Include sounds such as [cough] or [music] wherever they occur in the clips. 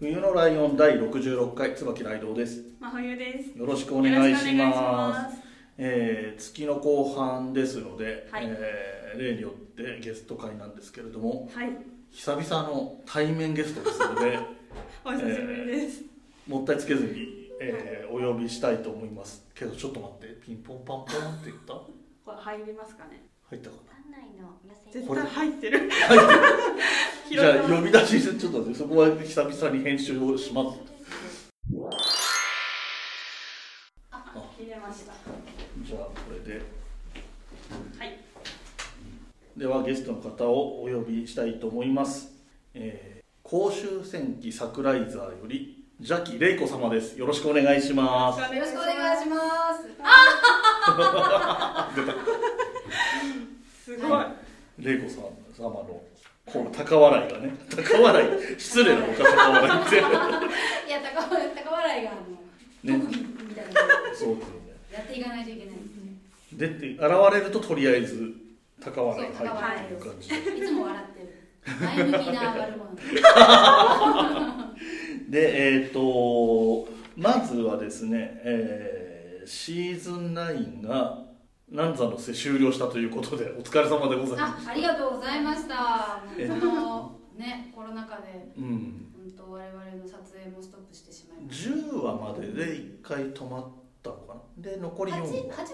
冬のライオン第66回椿ライドウです。真冬です。よろしくお願いします。しえー月の後半ですので、はい。えー例によってゲスト会なんですけれどもはい、久々の対面ゲストですので [laughs] お久しぶりです。もったいつけずに、えーお呼びしたいと思います。けどちょっと待ってピンポンパンポンって言った？[laughs] これ入りますかね。入ったか館内の絶対入ってる。じゃあ呼び出しちょっとそこは久々に編集をします入れました。じゃあこれではい。ではゲストの方をお呼びしたいと思います、えー甲州戦記サクライザーより邪気玲子様ですよろしくお願いしますよろしくお願いします [laughs] 出たすごい。玲子さん様のこう高笑いがね高笑い失礼なのか高笑いって。[laughs] いや高高笑いがあの、ね。特技みたいなそうですよねやっていかないといけないですね。出て現れるととりあえず高笑いが入ってる感じ。でいつも笑ってる。[laughs] 前向きな悪者。[laughs] でえっ、とまずはですね、えーシーズン9が南座のせ終了したということでお疲れ様でございまあありがとうございました。えこのねコロナ禍ですうん本当我々の撮影もストップしてしまいまし10話までで1回止まったのかな？で残りた4 8, 話8話か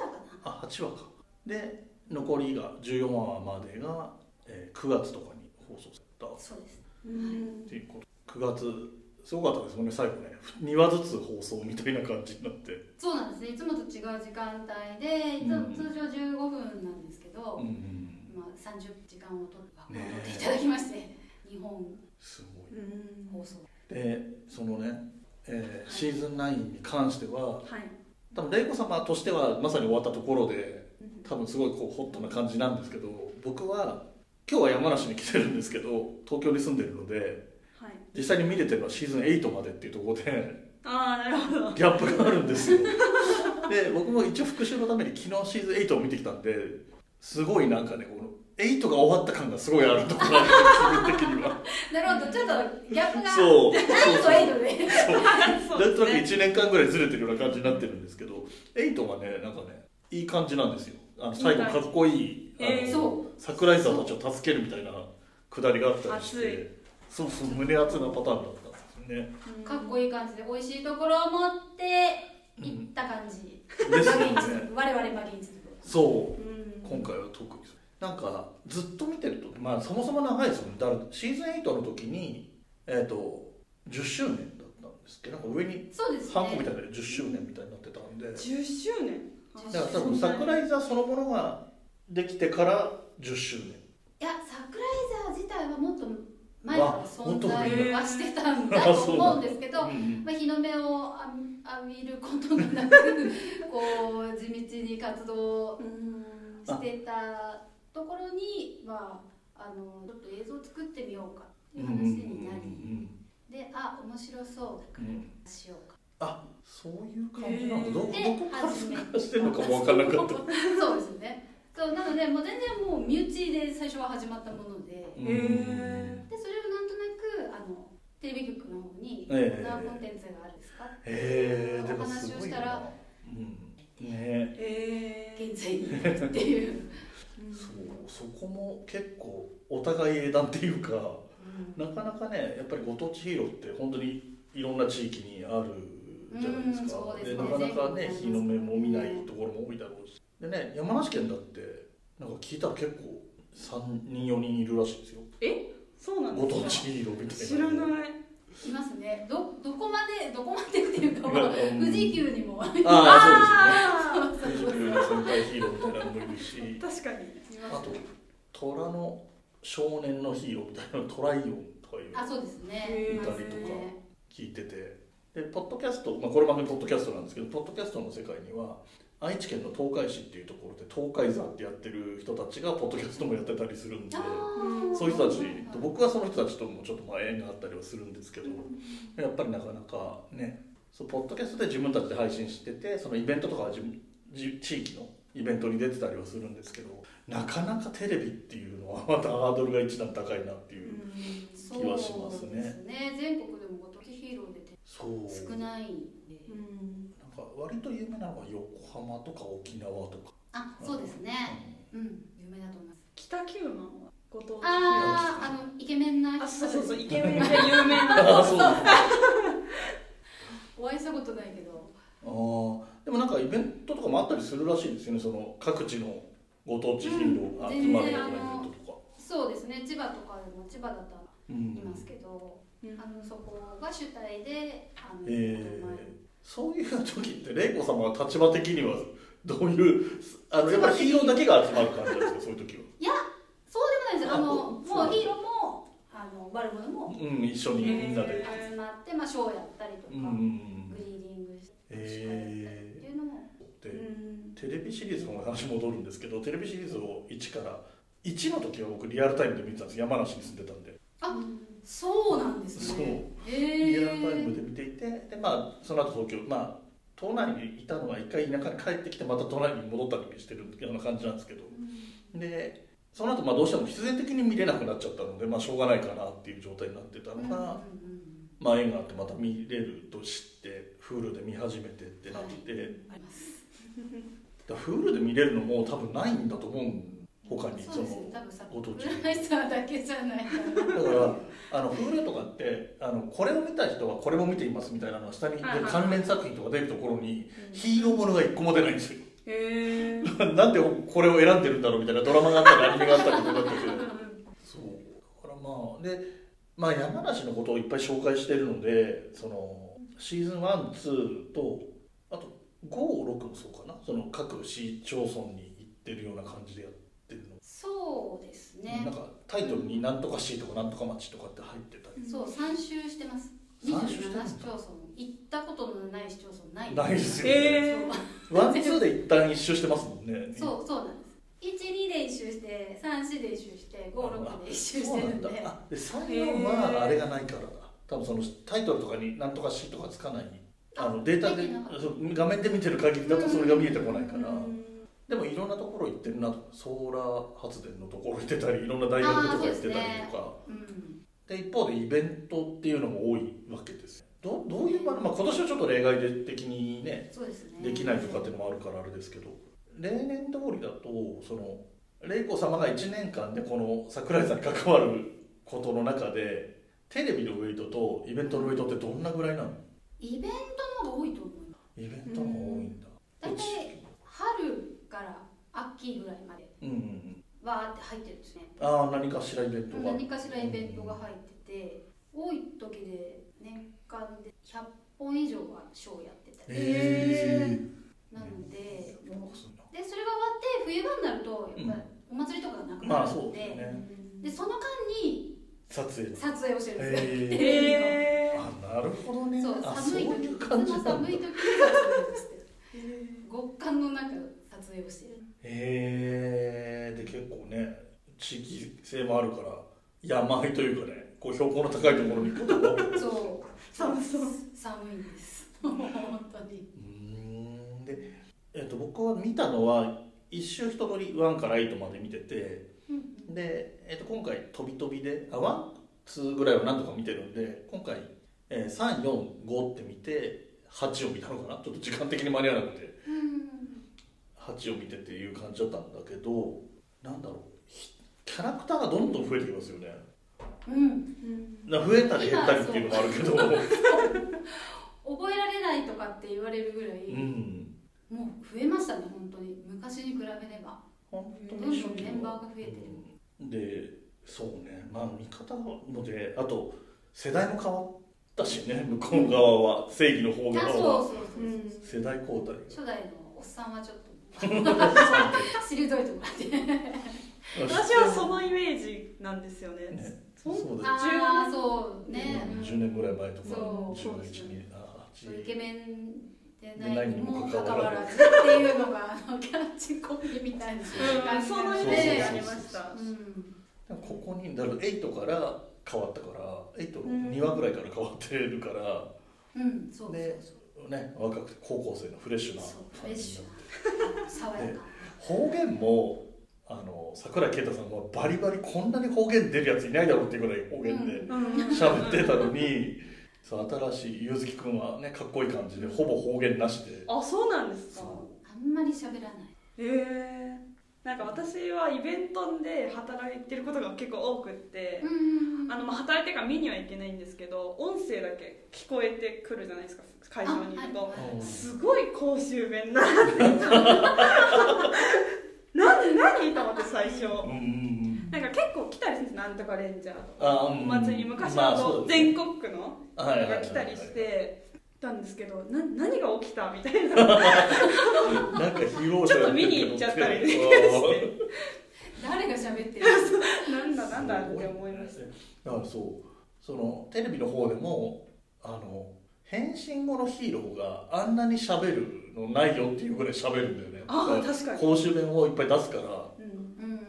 あ8話か。で残りが14話までが、えー9月とかに放送された。なそうです。うんっていうこと。9月すごかったですもんね最後ね。2話ずつ放送みたいな感じになって。そうなんですね。いつもと違う時間帯で、いつうん通常15分なんですけど、うんうん。まあ、30時間を取って,、ねえ。取っていただきまして日本。すごい。うん。放送。でそのね、えーシーズン9に関してははい。多分玲子様としてはまさに終わったところでうん。多分すごいこうホットな感じなんですけど僕は今日は山梨に来てるんですけど東京に住んでるのではい。実際に見れてるのはシーズン8までっていうところでああ、なるほど。ギャップがあるんですよ。で僕も一応復習のために昨日シーズン8を見てきたんですごいなんかねこの8が終わった感がすごいあるところなんです自分的には。[laughs] なるほどちょっとギャップがそう。9と8で。なんとなくですね1年間ぐらいずれてるような感じになってるんですけど8がねなんかねいい感じなんですよ。あの最後かっこいいあの、えーそう。桜井さんたちを助けるみたいなくだりがあったりしてそうそう胸熱なパターンだったんですよね。かっこいい感じで美味しいところを持っていった感じ、ですよバゲンチね我々バゲンチそう。うん。今回は特になんかずっと見てるとまあそもそも長いですよね。だからシーズン8の時にえっ、と10周年だったんですけどなんか上にそうですね。ハンコみたいなので10周年みたいになってたんで。10周年。だから多分桜井座そのものができてから10周年。いや桜井沢自体はもっと前から存在はしてたんだあと思うんですけど、まあ、日の目を浴びることがなくこう地道に活動うん。してたところにまああのちょっと映像を作ってみようかっていう話になり、であ面白そうだからうん。しようか、あそういう感じなんだ、どどでこから始め参加してるのかも分からなかった。そうですね。そうなのでもう全然もう身内で最初は始まったもので、うん。へーでそれテレビ局の方に「ええ。こんなコンテンツがあるんですか?」ってへえでもお話をしたらうん。ね。えー。現在にっていう、そう。そこも結構お互い英断っていうかなかなかねやっぱりご当地ヒーローって本当にいろんな地域にあるじゃないですか、うんですね。なかなかね日の目も見ないところも多いだろうし。でね山梨県だってなんか聞いたら結構3人4人いるらしいですよ。え、そうなんごですか。当地ヒーローみたいな。知らない。いますね。どどこまでどこまでっていうか、富士急にも。あああそうですよね富士急の先輩ヒーローみたいなのもいるし。あ。確かに。あと虎の少年のヒーローみたいなトライオンとかいう。あそうですね。いたりとかね。聞いてて。でポッドキャスト、まあ、これ番組ポッドキャストなんですけどポッドキャストの世界には愛知県の東海市っていうところで東海座ってやってる人たちがポッドキャストもやってたりするんでそういう人たちはいと僕はその人たちともちょっとまあ縁があったりはするんですけどやっぱりなかなかねそうポッドキャストで自分たちで配信しててそのイベントとかは自分じ地域のイベントに出てたりはするんですけどなかなかテレビっていうのはまたハードルが一段高いなっていう、気はしますね。ですね。全国でもご当地ヒーロー出てそう。少ないんで、うんか割と有名なのは横浜とか沖縄とか、あそうですね。うん。有名だと思います。北九万はご当地あああのイケメンな人。あそうそうそうイケメンで有名なあそうあお会いしたことないけど。ーでもなんかイベントとかもあったりするらしいですよねその各地のご当地ヒーローが集まるようなイベントとか、そうですね。千葉とかでも千葉だったらうんいますけど、うん。あのそこが主体であの、え前ー、そういう時って玲子様は立場的にはどういうあのやっぱりヒーローだけが集まる感じなんですか？そう。いう時は。そうでもないですあのあもうヒーローもあのバルモノもうん一緒にみんなで、え集まって、まあ、ショーやったりとか、うんうんグリーディングしてえっていうのも。でうん。テレビシリーズの話戻るんですけどテレビシリーズを1から1の時は僕リアルタイムで見てたんです。山梨に住んでたんであそうなんですそう。リアルタイえムで見ていてでまあその後東京まあ都内にいたのは一回田舎に帰ってきてまた都内に戻ったりしてるような感じなんですけど。でその後まあどうしても必然的に見れなくなっちゃったのでまあしょうがないかなっていう状態になってたのが、うんうんうんまあ縁があってまた見れると知って Hulu で見始めてってなって、はい Hulu で見れるのも多分ないんだと思うん他に。そうです。ね多分さご当地。だけじゃない。かなだからあの Hulu とかってあのこれを見た人はこれも見ていますみたいなのが下に関連作品とか出るところにヒーローものが一個も出ないんですよ。へえ [laughs] なんでこれを選んでるんだろうみたいなドラマがあったりアニメがあったりとかだったけどそう。だからまあでまあ山梨のことをいっぱい紹介してるのでそのシーズン12とあと56もそうかな。その各市町村に行ってるような感じでやってそうですね。なんかタイトルに「なんとか市」とか「なんとか町」とかって入ってたり。そう3周してます。三周してるんだ。27市町村行ったことのない市町村ない。ないですよね、へワンツーで一旦一周してますもんね。そうそうなんです。12で一周して34で一周して56で一周そうなんだしてるんであで34はあれがないからだ。多分そのタイトルとかに「なんとか市」とかつかない。あのデータで画面で見てる限りだとそれが見えてこないから、うんでもいろんなところ行ってるなと。ソーラー発電のところ行ってたりいろんな大学とか行ってたりとか。うん。で,、一方でイベントっていうのも多いわけです。どどういう場合、まあ、今年はちょっと例外で的にねですね。できないとかっていうのもあるからあれですけど。例年通りだとその玲子様が1年間でこの桜井さんに関わることの中でテレビのウェイトとイベントのウェイトってどんなぐらいなの？イベントの方が多いと思います。イベントの方が多いんだ。大体春から秋ぐらいまでうんうんうん。わーって入ってるんですね。ああ何かしらイベントが。何かしらイベントが入ってて多い時で年間で100本以上はショーやってたり。へなのででそれが終わって冬場になるとやっぱりお祭りとかがなくまあなるので,、そうですね。でその間に撮影の。撮影をしてるんですよ、へへえあなるほどね。そうあ寒い時そういう感じなんだ。寒い時に撮影をして。る極寒の中撮影をしてる。へえで結構ね地域性もあるから山あいというかねこう標高の高いところに行くことそう。寒そう。寒いんです。[laughs] 本当に。うーん。で、えっと僕は見たのは一周一通り1から8まで見ててで、えっと今回飛び飛びであワンツーぐらいは何とか見てるんで今回、えー、345って見て8を見たのかな。ちょっと時間的に間に合わなくて。うん8を見てっていう感じだったんだけどなんだろう。ひキャラクターがどんどん増えてきますよね。うんうん。な増えたり減ったりっていうのもあるけど。覚えられないとかって言われるぐらい、うん。もう増えましたね本当に。昔に比べれば。本当どんどんメンバーが増えてる。うん。でそうね。まあ見方もであと世代も変わったしね向こう側は。正義の方側あそうはそうそうそう、うん世代交代初代のおっさんはちょっと鋭いところで私はそのイメージなんですよね。ね。そうそうね、うん10年ぐらい前とかそう。11年あそうイケメンででないにももかかわらずっていうのが [laughs] あのキャッチコピーみたいなうん、感じそのイそうメージあそうそうりました。ここにだから8から変わったから8の2話ぐらいから変わってるから、うん。そうそうでね若くて高校生のフレッシュなそうフレッシ感じになっュ。な爽やか方言もあの桜井啓太さんもバリバリこんなに方言出るやついないだろうっていうぐらい方言でうん喋ってたのに、そう新しいゆずきくんはねかっこいい感じでほぼ方言なしで。あ、そうなんですか？そあんまり喋らない。へえ。なんか私はイベントで働いてることが結構多くって、うんあのまあ働いてるから見には行けないんですけど、音声だけ聞こえてくるじゃないですか。会場にいると。あはいすごい公衆弁だなって。[laughs] なんで何と思って最初。なんか結構来たりするんですなんとかレンジャーとか。お祭り昔まあはそうですね。全国区のはいはいはいはいが来たりしてたんですけどな何が起きたみたいな。[laughs] なんか披露ちょっと見に行っちゃったりして誰が喋ってる [laughs] なんだなんだって思いましただからそうそのテレビの方でもあの変身後のヒーローがあんなに喋るのないよっていうぐらい喋るんだよね。ああ確かに。公衆弁をいっぱい出すからうん。うん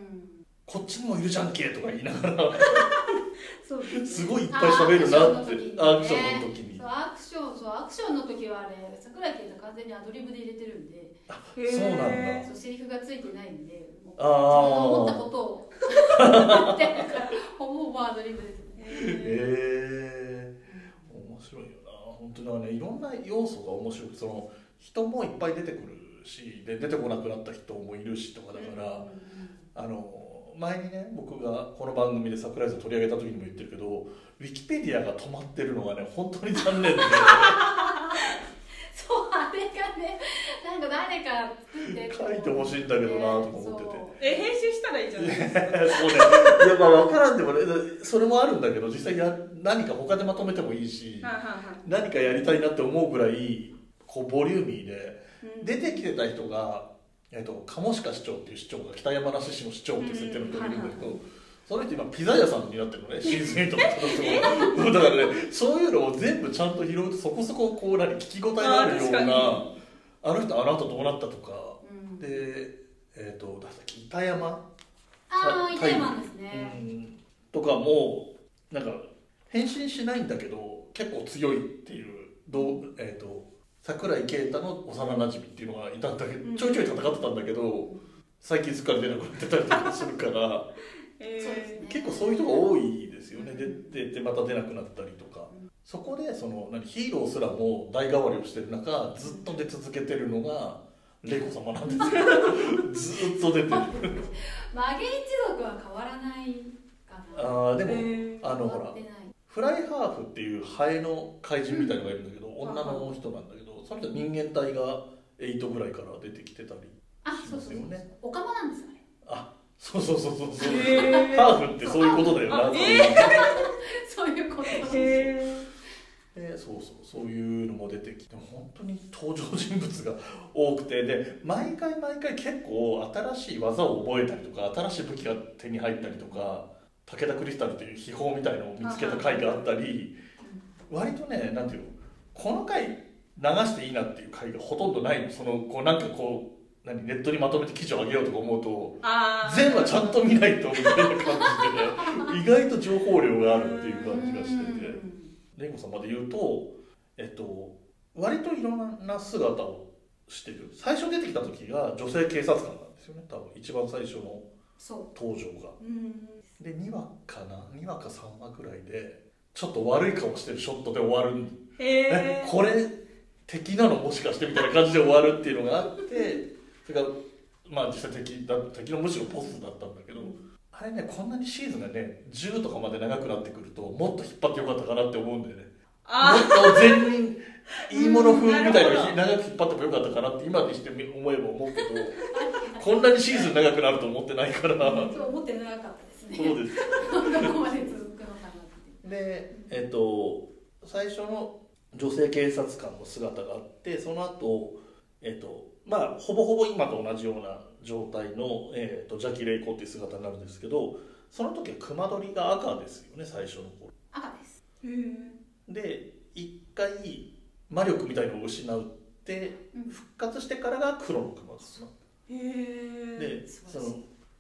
こっちにもいるじゃんけとか言いながら。[laughs] そうですね。すごいいっぱい喋るなってアクションの時にそうアクションそうアクションの時はあれ桜井健太完全にアドリブで入れてるんでそうなんだ。そうセリフがついてないんで自分あーが思ったことを言ってるからほぼほぼアドリブですね。へへえ面白いよな。本当だねいろんな要素が面白くその人もいっぱい出てくるしで出てこなくなった人もいるしとかだから、あの前にね僕がこの番組で桜井さん取り上げた時にも言ってるけどウィキペディアが止まってるのがね本当に残念で。[laughs] そうあれがねなんか誰か作って書いてほしいんだけどなとか思ってて。え編集したらいいじゃないですか。[laughs] そうね。いやまあ分からんでもねそれもあるんだけど実際や何か他でまとめてもいいし何かやりたいなって思うぐらいこうボリューミーでうん。出てきてた人が、えっと鴨鹿市長っていう市長が北山梨市の市長っていう設定の人がいるんだけど、うんはいその人今ピザ屋さんになってるのねシーズン8とかとだからねそういうのを全部ちゃんと拾うとそこそここう何聞き応えがあるようなあの人あの後どうなったとか。うん。でえっ、と誰だっけ板山？ああイタイケマンですうね。んとかもなんか変身しないんだけど結構強いっていうどう、えー、と桜井啓太の幼なじみっていうのがいたんだけうん。どちょいちょい戦ってたんだけど最近すっかり出なくなってたりとかするから [laughs] えー。結構そういう人が多いですよね。で出てまた出なくなったりとか。そこでその何ヒーローすらも代替わりをしてる中ずっと出続けてるのが玲子様なんですよ。[laughs] ずっと出てる。曲げ一族は変わらないかなあーでも、えーあのほらフライハーフっていうハエの怪人みたいのがいるんだけど、うん女の人なんだけどその人人間体が8ぐらいから出てきてたりあそうそうそうしますよねおかまなんですよねあそうそうそうそうそう、[laughs] ハーフってそういうことだよな。[laughs] そういうことへでそうそう。そういうのも出てきて。本当に登場人物が多くて。で毎回毎回結構新しい技を覚えたりとか新しい武器が手に入ったりとか武田クリスタルという秘宝みたいのを見つけた回があったり割とねなんていうのこの回流していいなっていう回がほとんどない。のそのこうなんかこう何ネットにまとめて記事を上げようとか思うと全話ちゃんと見ないとみたいな感じでね [laughs] 意外と情報量があるっていう感じがしてて。レンコさんまで言うと、えっと、割といろんな姿をしてる。最初出てきた時が女性警察官なんですよね。多分一番最初のそ登場が。うん。で2話かな2話か3話ぐらいでちょっと悪い顔してるショットで終わるえこれ敵なのもしかしてみたいな感じで終わるっていうのがあってそれからまあ実際敵だ敵のむしろボスだったんだけどあれねこんなにシーズンがね10とかまで長くなってくるともっと引っ張ってよかったかなって思うんだよね。もあっと全人いいもの風みたいな長く引っ張ってもよかったかなって今にして思えば思うけどこんなにシーズン長くなると思ってないから。うそう思ってなかったですね。そうです。[laughs] どこまで続くのかなって。でえっと最初の女性警察官の姿があってその後えっとまあほぼほぼ今と同じような状態の、えっとジャキ・レイコっていう姿になるんですけどその時は熊取が赤ですよね最初の頃。赤です。で一回魔力みたいのを失うん。復活してからが黒の熊ですなへえでその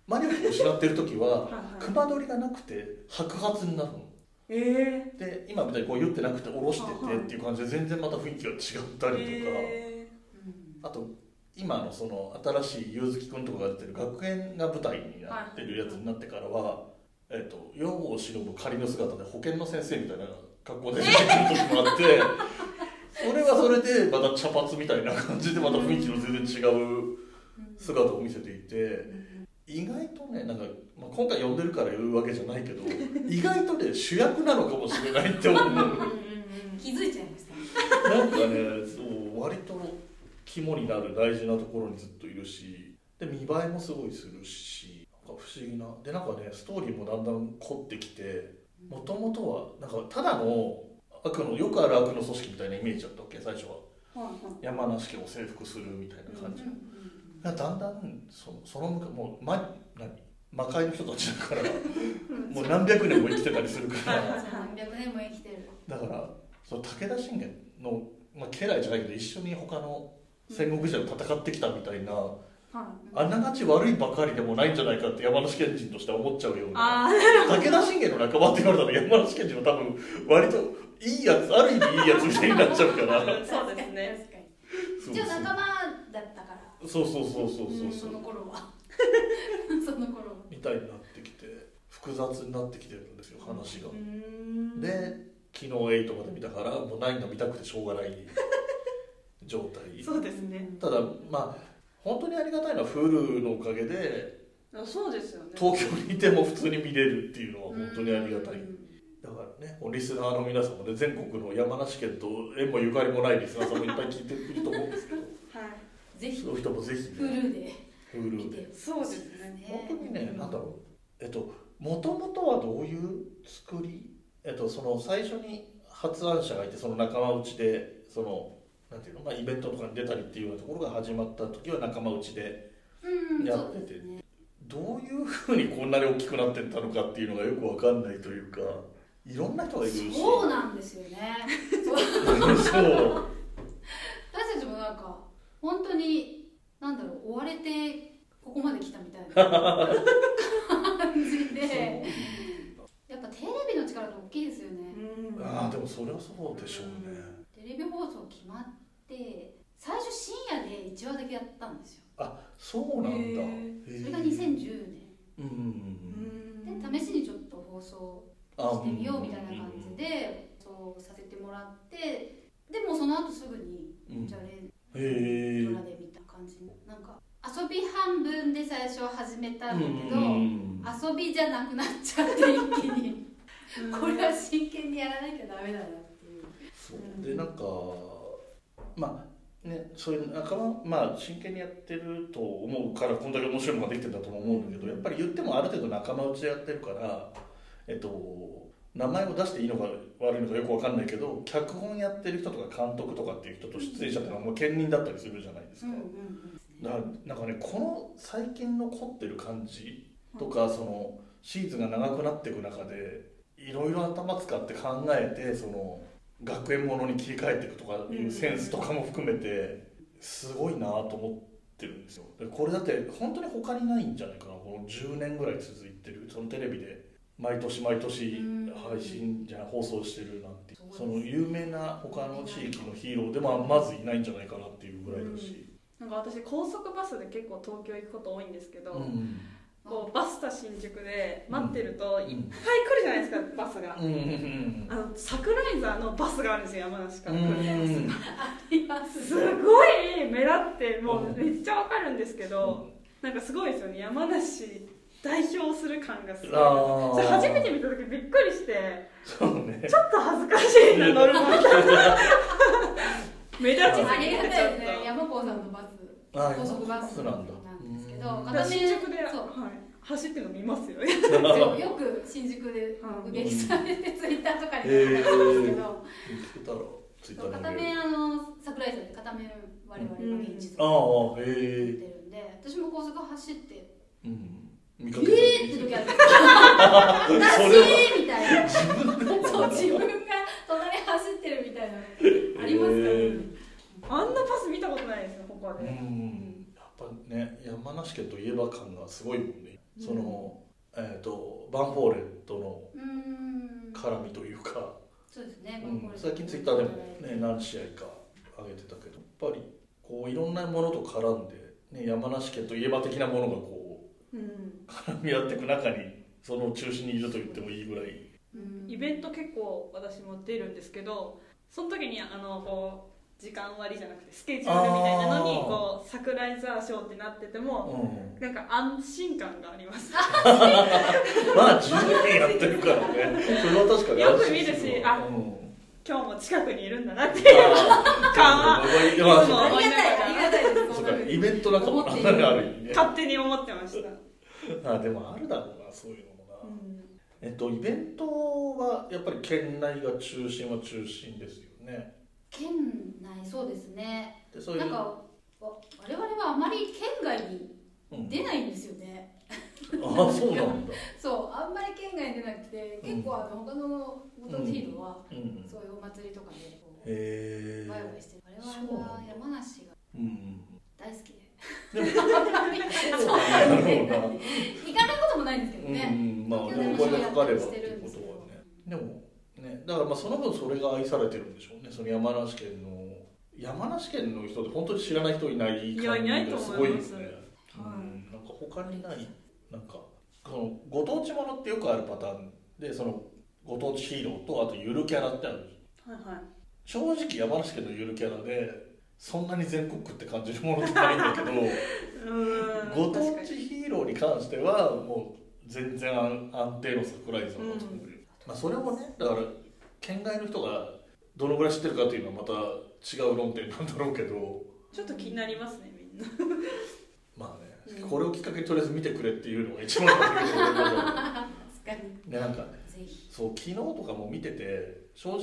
魔力を失ってる時ははいはい。熊取りがなくて白髪になるのえで今みたいにこう言ってなくて下ろしててっていう感じで全然また雰囲気が違ったりとか、えうん。あと今のその新しいゆうずきくんとかが出てる学園が舞台になってるやつになってからは、えっと世を忍ぶ仮の姿で保健の先生みたいな格好で出てくる時もあって、[laughs] それはそれでまた茶髪みたいな感じでまた雰囲気の全然違う姿を見せていて意外とねなんか、まあ、今回呼んでるから言うわけじゃないけど [laughs] 意外とね主役なのかもしれないって思う。気づいちゃいましたね。なんかねそう割と肝になる大事なところにずっといるしで見栄えもすごいするしなんか不思議な。でなんかねストーリーもだんだん凝ってきてもともとはなんかただの悪のよくある悪の組織みたいなイメージだったわけ最初は。はいはい。山梨県を征服するみたいな感じ、うんうんだんだんそのそのもう、ま、何魔界の人たちだから [laughs] [laughs] もう何百年も生きてたりするから。何百年も生きてる。だからその武田信玄の、まあ、家来じゃないけど一緒に他の戦国時代を戦ってきたみたいな、はいあながち悪いばかりでもないんじゃないかって山梨県人としては思っちゃうような。あ武田信玄の仲間って言われたら山梨県人は多分割といいやつある意味いいやつみたいになっちゃうから。そうですね。確かに一応仲間だったからそうそうそうそうそうそそうの頃は。[laughs] その頃は。みたいになってきて複雑になってきてるんですよ話が。で昨日8まで見たからもう9が見たくてしょうがない。状態。そうですね。ただまあ本当にありがたいのは Hulu のおかげであそうですよね。東京にいても普通に見れるっていうのは本当にありがたい。うんだからねリスナーの皆さんもね全国の山梨県と縁もゆかりもないリスナーさんもいっぱい聞いていると思うんですけど。はいぜひ。そういう人もぜひフねルで。Hulu 見で。て。そうですね。本当にねなんだろう。えっともともとはどういう作り？えっとその最初に発案者がいてその仲間内でそのなんていうの？まあイベントとかに出たりっていうようなところが始まった時は仲間内でうんやってて。そうですね。どういうふうにこんなに大きくなってったのかっていうのがよくわかんないというかいろんな人がいるし。そうなんですよね。[laughs] [laughs] そう。私たちもなんか本当になんだろう追われてここまで来たみたいな [laughs] 感じで。やっぱテレビの力って大きいですよね。うん。ああでもそれはそうでしょうね。テレビ放送決まって最初深夜で1話だけやったんですよ。あそうなんだ。それが2010年。うんうんうんで試しにちょっと放送あしてみようみたいな感じでそうさせてもらってでもその後すぐにうんじゃあ連へえドラで見た感じなんか遊び半分で最初は始めたんだけど、うん。遊びじゃなくなっちゃって一気に。これは真剣にやらなきゃダメだなっていう。そう。でなんかまあねそういう仲間まあ真剣にやってると思うからこんだけ面白いのができてるんだと思うんだけどやっぱり言ってもある程度仲間内でやってるからえっと名前を出していいのか悪いのかよくわかんないけど脚本やってる人とか監督とかっていう人と出演者っていうのはもう兼任だったりするじゃないですか、だからなんかねこの最近の凝ってる感じとかそのシーズンが長くなっていく中でいろいろ頭使って考えてその学園ものに切り替えていくとかいうセンスとかも含めてすごいなと思ってるんですよ。でこれだって本当に他にないんじゃないかな。この10年ぐらい続いてるそのテレビで毎年毎年うん。配信じゃない放送してるなんて。その有名な他の地域のヒーローでもまずいないんじゃないかなっていうぐらいだし、なんか私高速バスで結構東京行くこと多いんですけど、うんこうバスタ新宿で待ってるといっぱい来うんるじゃないですかバスが、うんうんあのサクライザーのバスがあるんですよ山梨から来る。バスが、いますすごい目立ってもううん。めっちゃわかるんですけど、なんかすごいですよね。山梨代表する感がすごい。初めて見た時びっくりしてそうね。ちょっと恥ずかしいな [laughs] 乗るの。みたいな目立ちすぎありがてちょったいですねと山子さんのバス。あ高速バスなんだなんですけど新宿で、走ってるの見ますよよく新宿でうん目撃されてツイッターとかにも書かれてますけど、見つけたらツイッター片に。面あの桜井さんで片面我々が現実あをあへ持ってえるんで私も高速走ってうん。見えかけた。ーって時ある [laughs] みたいな。自分でそう自分。が隣走ってるみたいなありますか？ら、へー。あんなパス見たことないですよ他うで、ん。やっぱね山梨県といえば感がすごいもんね、うん。そのえっ、とバンフォーレとの絡みというか、そうですね、うん、最近ツイッターでもね何試合か上げてたけどやっぱりこういろんなものと絡んで、ね、山梨県といえば的なものがこうん。う絡み合っていく中にその中心にいると言ってもいいぐらいうんイベント結構私も出るんですけどその時にあのこう時間割じゃなくてスケジュールみたいなのにこうサクライザーショーってなっててもうん。なんか安心感があります。[laughs] まあ10年やってるからね。それは確かによく見るしあうん。今日も近くにいるんだなっていう。感はまあいつもありがたいありがたいイベントなんかもある意味ね。勝手に思ってました、あでもあるだろうなそういうえっとイベントはやっぱり県内が中心は中心ですよね。県内？そうですね。でそういうなんかわ我々はあまり県外にうん。出ないんですよね、ああそうなんだ。[laughs] そうあんまり県外に出なくて結構あの他のご当地ヒーローはうんうん。そういうお祭りとかでこうイワイして我々は山梨がうんうん。大好きでそうなるほどな行かないこともないんですけどうんね、うん。まあでもお声がかかればっていうことはね。でもねだからまあその分それが愛されてるんでしょうね。その山梨県の山梨県の人って本当に知らない人いないいやいないとがす思います。ごいですね。はい。うん。なんか他にないなんかそのご当地ものってよくあるパターンでそのご当地ヒーローとあとゆるキャラってあるはいはい。正直山梨県のゆるキャラでそんなに全国区って感じるものってないんだけど [laughs] うん。ご当地ヒーローに関してはもう全然安安定のサプライズだなと思うよ、まあ、それもねだから県外の人がどのぐらい知ってるかっていうのはまた違う論点なんだろうけど。ちょっと気になりますねみんな。まあね、うん。これをきっかけにとりあえず見てくれっていうのが一番だけど。確かに。ねなんかねそう昨日とかも見てて正直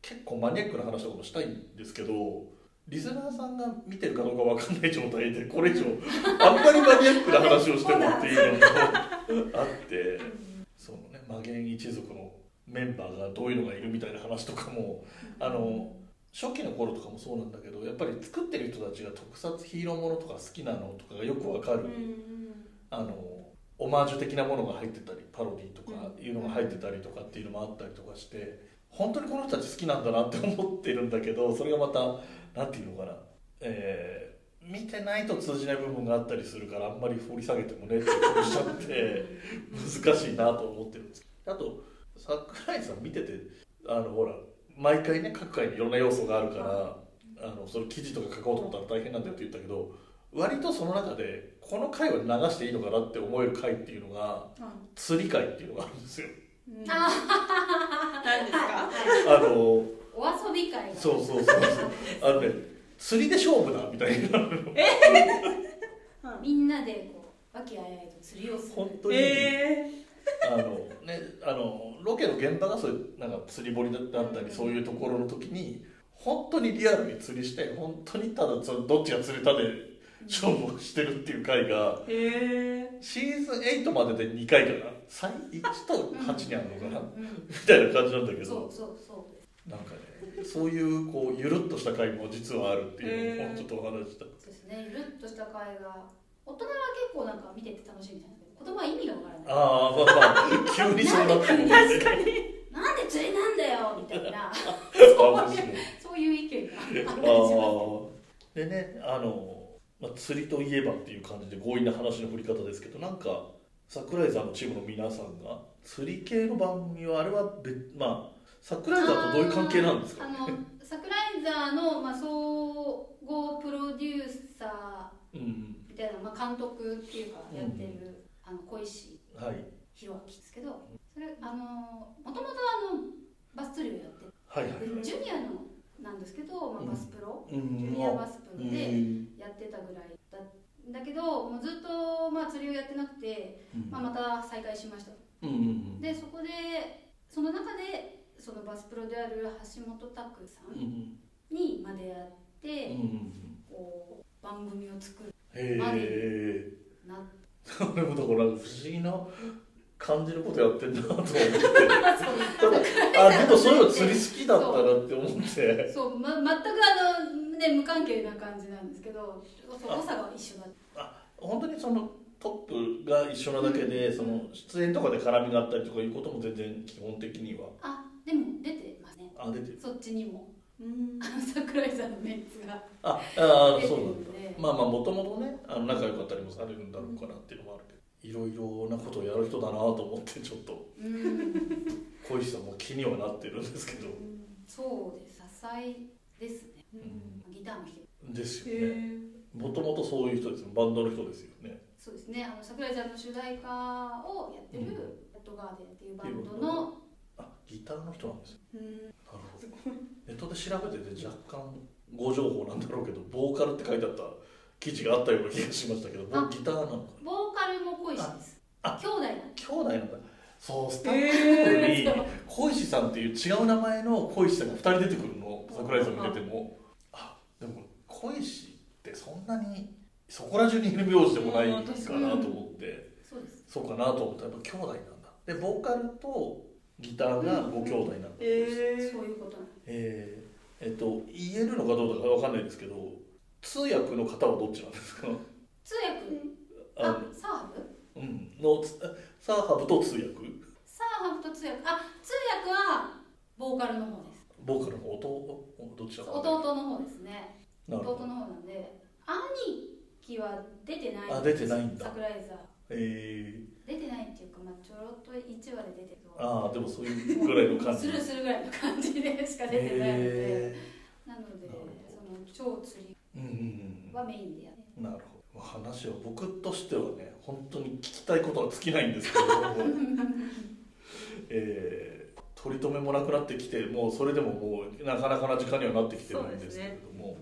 結構マニアックな話とかもしたいんですけどリスナーさんが見てるかどうかわかんない状態でこれ以上あんまりマニアックな話をしてもっていうのもあってそのね魔元一族のメンバーがどういうのがいるみたいな話とかもあの初期の頃とかもそうなんだけどやっぱり作ってる人たちが特撮ヒーローものとか好きなのとかがよくわかる、あのオマージュ的なものが入ってたりパロディとかいうのが入ってたりとかっていうのもあったりとかして本当にこの人たち好きなんだなって思ってるんだけど [laughs] それがまたなんていうのかな、えー見てないと通じない部分があったりするからあんまり掘り下げてもねって気もしちゃって [laughs] 難しいなと思ってるんです。あと桜井さん見ててあのほら毎回ね各回にいろんな要素があるからあのその記事とか書こうと思ったら大変なんだよって言ったけど割とその中でこの回は流していいのかなって思える回っていうのが釣り回っていうのがあるんですよ何ですか？あのお遊び会が。そうそうそう。そうあのね釣りで勝負だみたいな [laughs] みんなでこう和気あいあいと釣りをする。本当に、えあのねあのロケの現場がそういうなんか釣り堀だったりそういうところの時に本当にリアルに釣りして本当にただそのどっちが釣れたで勝負をしてるっていう回がー、えシーズン8までで2回かな最1と8にあるのかな、うんみたいな感じなんだけど。そうそうそうです。なんかねそういうこうゆるっとした回も実はあるっていうのをちょっとお話しした。そうですね。ゆるっとした会が大人は結構なんか見てて楽しいみたいな。子供は意味がわからないああまあまあ急にそうなってくるー、確かになんで釣りなんだよみたいな。あ面白いそういう意見があったりしますでねあの、まあ、釣りといえばっていう感じで強引な話の振り方ですけどなんか桜井さんのチームの皆さんが釣り系の番組はあれは別まあ桜井さんとどういう関係なんですかあの桜井沢の、まあ、総合プロデューサうんーみたいな、まあ、監督っていうかやってる、あの小石はい。弘明ですけどそれあのもともとあのバス釣りをやってはいはいはい。でジュニアのなんですけど、まあ、バスプロ、うんジュニアバスプロうでん。やってたぐらいだけどもうずっと、まあ、釣りをやってなくて、まあ、また再開しました。うんうんでそこでその中でそのバスプロである橋本拓さうんうん。んにまでやって、うんうんこう番組を作るへえなそれもだから不思議な感じのことやってんだなと思って。[laughs] あでもそういうの釣り好きだったなって思って。そう、ま、全くあのね無関係な感じなんですけどそこさが一緒だ。本当にそのトップが一緒なだけで、その出演とかで絡みがあったりとかいうことも全然基本的には。あでも出てますね。あ出てる。そっちにも。うん。[laughs] 桜井さんのメンツが。ああそうなんだ。まあまあもともとねあの仲良かったりもされるんだろうかなっていうのもあるけどいろいろなことをやる人だなと思ってちょっと。うん。小石さんも気にはなってるんですけど、そうです。支えですね。うん、ギターの人ですへよね。えもともとそういう人ですよバンドの人ですよね。そうですね。あの桜井さんの主題歌をやってるうん「レッドガーデン」っていうバンドのあギターの人なんですよ。うん。なるほど。ネットで調べてて若干誤情報なんだろうけどボーカルって書いてあった記事があったような気がしましたけどギターなのボーカルも小石です。あ兄弟なんで兄弟なんだ。そうスタッフへに小石さんっていう違う名前の小石さんが2人出てくるの桜井さん見ててもあでも小石ってそんなにそこら中にいる名字でもないかなと思って。そうです。そうかなと思った。らやっぱ兄弟なんだ。でボーカルとギターがご兄弟なんだ。えそういうことえーえっと言えるのかどうだかわかんないですけど通訳の方はどっちなんですか？通訳？ああサーハブうん。のつサーハブと通訳？サーハブと通訳。あ通訳はボーカルの方ボーカルの弟どっちだかな弟の方ですね。弟の方なんで兄貴は出てないあ出てないんだ。桜井さんえ出てないっていうか、まあ、ちょろっと1話で出てるー、ああでもそういうぐらいの感じ。スルーするぐらいの感じでしか出てないので、えなのでその超釣りはメインでやって。うんなるほど。話は僕としてはね本当に聞きたいことは尽きないんですけれど。も [laughs] えー取り留めもなくなってきてもうそれでももうなかなかな時間にはなってきてるんですけれども、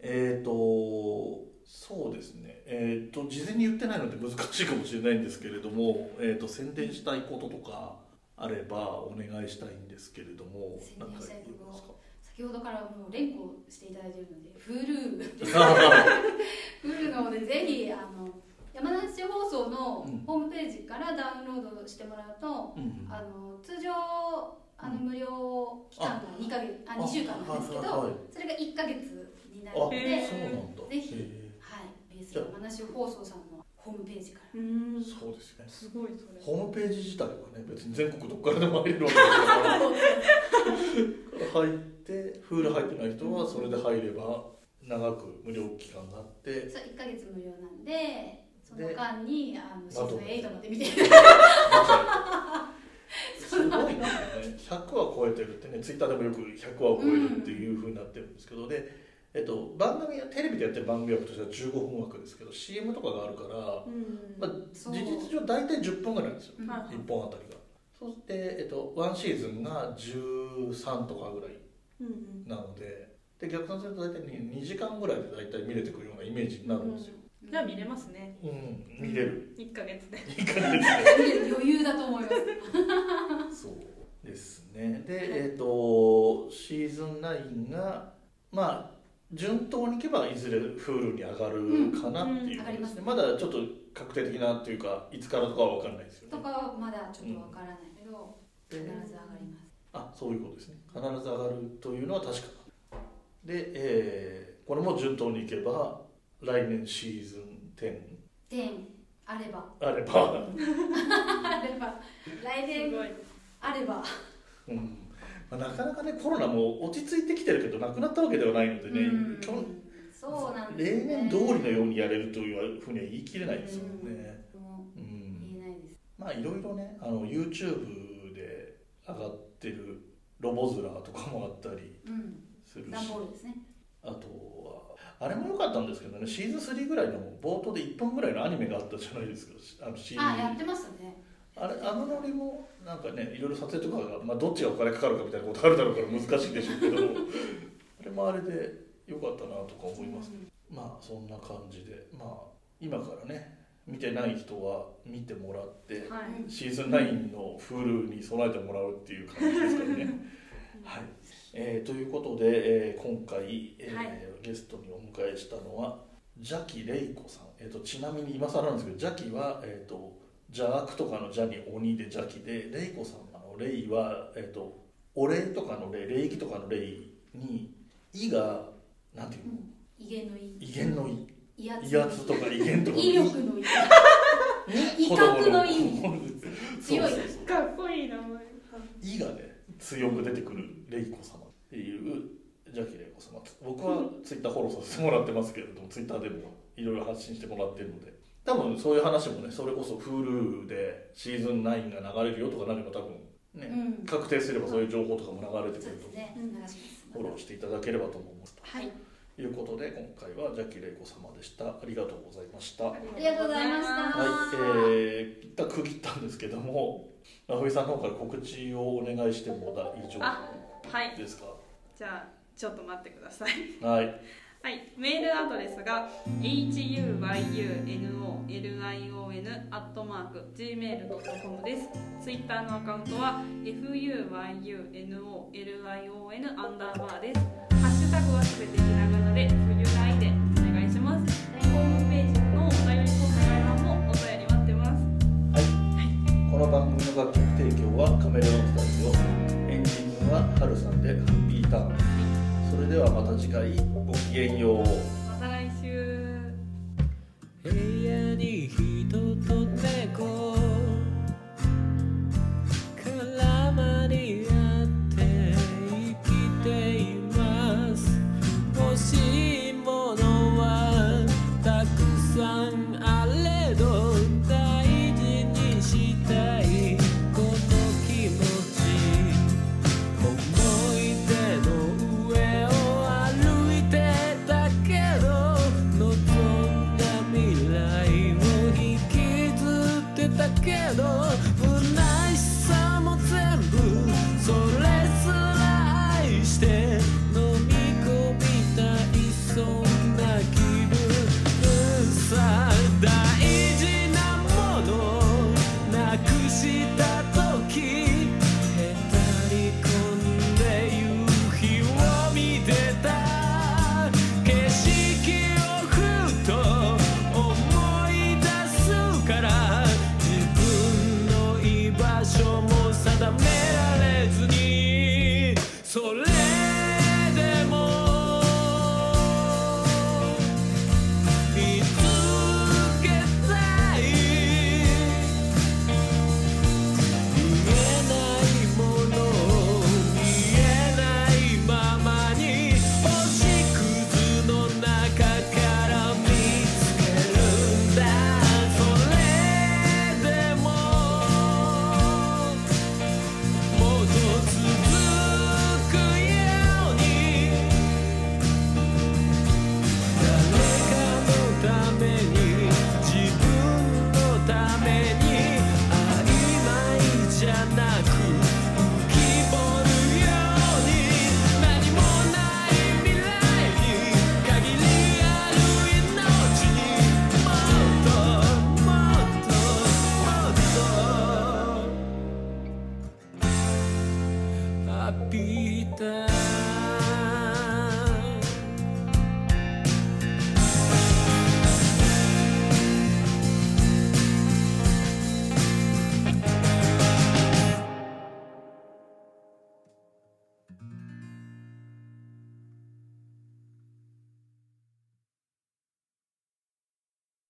えーとそうですね。えーと事前に言ってないので難しいかもしれないんですけれども、えー、と宣伝したいこととかあればお願いしたいんですけれども宣何か伝したいこと言いますか？先ほどからもう連呼していただいているので Hulu [laughs] Hulu の方でぜひあの山梨放送のうん。ホームページからダウンロードしてもらうと、うんあの通常あのうん無料期間が2ヶ月あ2週間なんですけど、はいはい。それが1ヶ月になるあので、へーそうなんだ。ぜひへはい、ベース山梨放送さんのホームページから。うんーそうですね。すごいそれ。ホームページ自体はね別に全国どこからでも入れるわけだから。入ってフール入ってない人はそれで入れば長く無料期間があって。そう1ヶ月無料なんでその間にあのシーズン8まで見て [laughs] すごいですよね100話超えてるってねツイッターでもよく100話を超えるっていうふうになってるんですけどで、えっと、番組テレビでやってる番組枠としては15分枠ですけど CM とかがあるから、うん。まあ、事実上大体10分ぐらいなんですようん。はい1本あたりが。そして、えっと、1シーズンが13とかぐらいうんなのでで逆算すると大体2時間ぐらいで大体見れてくるようなイメージになるんですよ、じゃあ見れますね。うん、見れる。1ヶ月で。いい感じで。す [laughs] ね余裕だと思います。そうですね。でえっ、とシーズン9がまあ順当にいけばいずれ Hulu に上がるかなっていう、うん上がりままだちょっと確定的なっていうかいつからとかは分かんないですよね。とかはまだちょっとわからないけど、必ず上がります。あそういうことですね。必ず上がるというのは確か。だで、えーこれも順当にいけば来年シーズン10点あれば。あれば、あれば。[laughs] 来す年ごい。あれば。うん。まあ、なかなかねコロナも落ち着いてきてるけどなくなったわけではないのでね、うん。去年そうなんですよ例ね年通りのようにやれるというふうには言い切れないですもんね、もううん。言えないです。まあいろいろねあの YouTube で上がってるロボズラーとかもあったりうん。するし。段ボールですね。あとはあれも良かったんですけどねシーズン3ぐらいの冒頭で1分ぐらいのアニメがあったじゃないですか。あの CD あやってましたね。あれあのノリもなんかねいろいろ撮影とかが、まあ、どっちがお金かかるかみたいなことあるだろうから難しいでしょうけど [laughs] あれもあれで良かったなとか思います、まあそんな感じでまあ今からね見てない人は見てもらってはい。シーズン9の Hulu に備えてもらうっていう感じですからね。[laughs] はい、えーということで、えー今回、えーはい。ゲストにお迎えしたのはジャキレイコさん、えー、とちなみに今更なんですけどジャキは、えー、と邪悪とかの邪に鬼で邪気でレイコさんあのレイは、えー、とお礼とかの礼礼儀とかの礼に「い」がなんていうの？威厳の威。威厳の威。威圧。威圧とか威厳とか威。力の威。[laughs] 威嚇の意味強いそうそうそう。かっこいい名前。意がね強く出てくるレイコ様っていうジャッキーレイコ様僕はツイッターフォローさせてもらってますけれどもツイッターでもいろいろ発信してもらってるので。多分そういう話もねそれこそ Hulu でシーズン9が流れるよとかなれば多分ね、うん。確定すればそういう情報とかも流れてくるとね。フォローしていただければと思いますはい。ということで今回はジャッキーレイコ様でした。ありがとうございました。はい、ありがとうございました。えー、一旦区切ったんですけども真冬さんの方から告知をお願いしても大丈あはい夫ですか？じゃあちょっと待ってくださいはいはい、メールアドレスが huyunolion.gmail.com です。ツイッターのアカウントは fuyunolion アンダーバーです。ハッシュタグはすべてひらがなで冬来でお願いします。ホームページのお便りフォーもお便り待ってます。この番組の楽曲提供はカメレオンではまた次回ごきげんようまた来週。部屋に人と